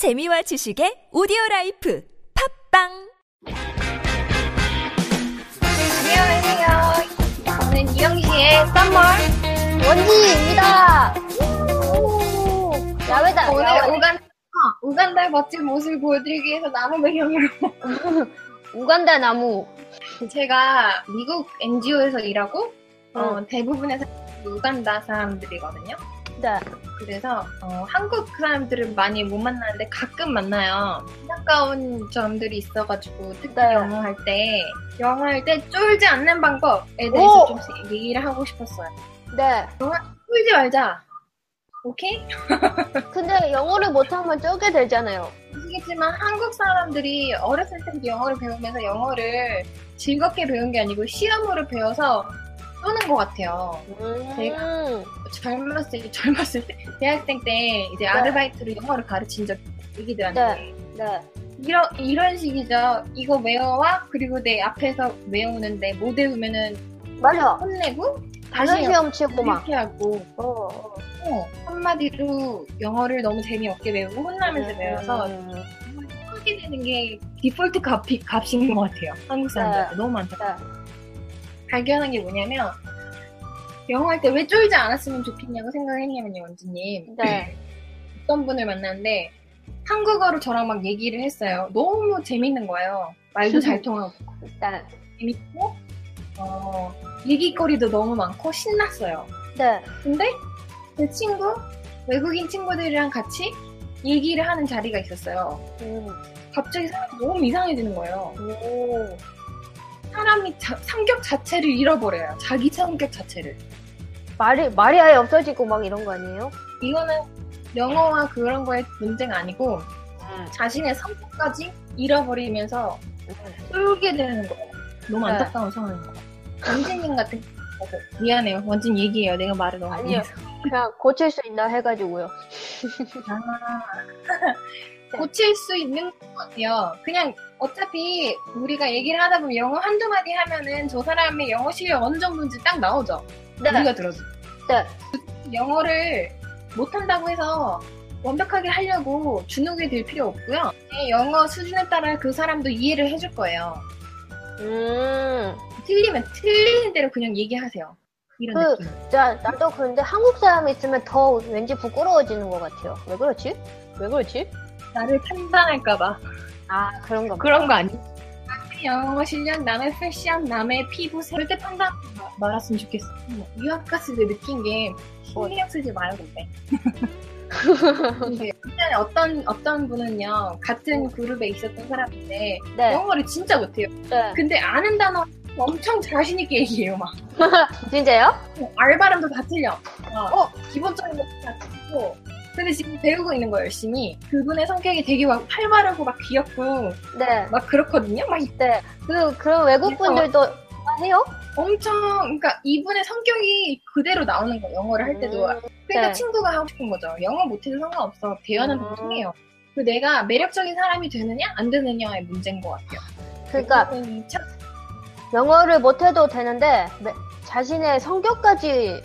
재미와 지식의 오디오 라이프 팟빵 안녕하세요. 저는 이영시의 썸머. 원지입니다. 야외다. 오늘 야외. 우간, 어, 우간다의 멋진 모습을 보여드리기 위해서 나무 배경으로 우간다 나무. 제가 미국 NGO에서 일하고 어, 응. 대부분의 사람들이 우간다 사람들이거든요. 네. 그래서 어, 한국 사람들은 많이 못 만나는데 가끔 만나요. 안타까운 점들이 있어가지고 특히 네. 영어 할 때 영어 할 때 쫄지 않는 방법에 대해서 오! 좀 얘기를 하고 싶었어요. 네. 쫄지 말자. 오케이? 근데 영어를 못하면 쩌게 되잖아요. 아시겠지만 한국 사람들이 어렸을 때부터 영어를 배우면서 영어를 즐겁게 배운 게 아니고 시험으로 배워서 쏘는 것 같아요. 음. 젊었을 때, 젊었을 때, 대학생 때 이제 아르바이트로 영어를 가르친 적이 있어요, 애기들한테. 네. 이런, 이런 식이죠. 이거 외워와, 그리고 내 앞에서 외우는데 못 외우면은 맞아. 혼내고, 다시 시험 치고 막. 이렇게 하고, 어, 어. 어, 한마디로 영어를 너무 재미없게 배우고 혼나면서 음. 하게 되는 게 디폴트 값이, 값인 것 같아요. 한국 사람들 네. 너무 많다. 네. 발견한 게 뭐냐면 영어 할 때 왜 쫄지 않았으면 좋겠냐고 생각했냐면요, 원지님. 네. 어떤 분을 만났는데 한국어로 저랑 막 얘기를 했어요. 너무 재밌는 거예요. 말도 잘 통하고 일단. 재밌고 어, 얘기거리도 너무 많고 신났어요. 네. 근데 제 친구 외국인 친구들이랑 같이 얘기를 하는 자리가 있었어요. 음. 갑자기 사람이 너무 이상해지는 거예요. 오. 사람이 자- 성격 자체를 잃어버려요. 자기 성격 자체를. 말이, 말이 아예 없어지고 막 이런 거 아니에요? 이거는 영어와 그런 거의 문제가 아니고 자신의 성격까지 잃어버리면서 쫄게 되는 거예요. 너무 네. 안타까운 상황인 거예요. 원진님 같은 미안해요. 원진 얘기해요. 내가 말을 너무 아니요. 그냥 고칠 수 있나 해가지고요. 아, 고칠 수 있는 것 같아요. 그냥 어차피 우리가 얘기를 하다 보면 영어 한두 마디 하면은 저 사람의 영어 실력 어느 정도인지 딱 나오죠. 네. 우리가 들어도. 네. 영어를 못한다고 해서 완벽하게 하려고 주눅이 들 필요 없고요. 네, 영어 수준에 따라 그 사람도 이해를 해줄 거예요. 음. 틀리면 틀리는 대로 그냥 얘기하세요. 이런 그- 느낌. 자, 나도 그런데 한국 사람이 있으면 더 왠지 부끄러워지는 것 같아요. 왜 그렇지? 왜 그렇지? 나를 판단할까봐. 아, 그런가 봐. 그런 거 아니? 남의 영어 실력, 남의 패션, 남의 피부 절대 판단 말았으면 좋겠어. 유학 갔을 때 느낀 게 신경 쓰지 마요, 근데. 근데 어떤 어떤 분은요 같은 그룹에 있었던 사람인데 네. 영어를 진짜 못해요. 네. 근데 아는 단어 엄청 자신 있게 얘기해요, 막. 진짜요? 알 발음도 다 틀려. 어, 기본적인 것도 다 틀리고. 근데 지금 배우고 있는 거예요, 열심히. 그분의 성격이 되게 막 활발하고 막 귀엽고 네. 막 그렇거든요. 막 네. 그, 그런 외국 분들도 해요? 엄청, 그러니까 이분의 성격이 그대로 나오는 거예요, 영어를 할 때도. 음, 그러니까 네. 친구가 하고 싶은 거죠. 영어 못해도 상관없어. 대화는 음. 통해요. 그 내가 매력적인 사람이 되느냐, 안 되느냐의 문제인 것 같아요. 그러니까 참 영어를 못해도 되는데 매- 자신의 성격까지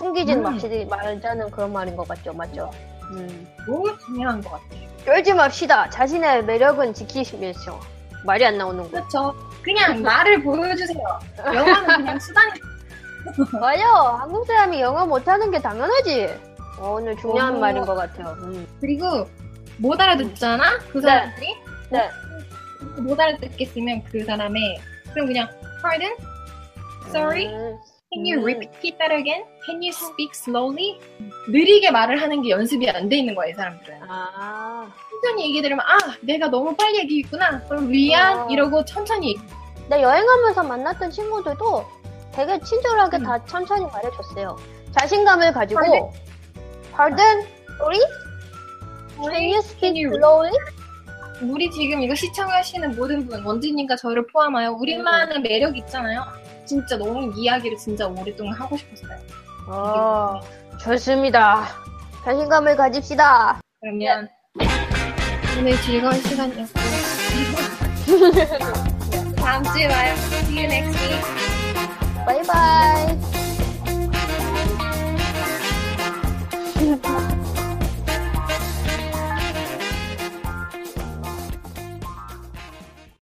숨기진 음. 맙시지 말자는 그런 말인 것 같죠, 맞죠? 음. 너무 중요한 것 같아요. 쫄지 맙시다. 자신의 매력은 지키시면서 말이 안 나오는 거. 그렇죠. 그냥 나를 보여주세요. 영어는 그냥 수단이 맞아. 한국 사람이 영어 못하는 게 당연하지. 어, 오늘 중요한 너무- 말인 것 같아요. 음. 그리고 못 알아듣잖아? 그 네. 사람들이? 네. 못 알아듣겠으면 그 사람의 그럼 그냥 pardon? Sorry? 음. Can you 음. repeat that again? Can you speak slowly? 느리게 말을 하는 게 연습이 안 돼 있는 거야, 이 사람들은. 아. 천천히 얘기 들으면, 아, 내가 너무 빨리 얘기했구나. 그럼 미안. 어. 이러고 천천히. 나 여행하면서 만났던 친구들도 되게 친절하게 음. 다 천천히 말해줬어요. 자신감을 가지고 Pardon? Pardon? Sorry? Can you speak slowly? 우리 지금 이거 시청하시는 모든 분, 원진님과 저를 포함하여 우리만의 매력 있잖아요. 진짜 너무 이야기를 진짜 오랫동안 하고 싶었어요. 어, 좋습니다. 자신감을 가집시다. 그러면 오늘 즐거운 시간이었고 다음 주에 봐요. See you next week. 바이바이.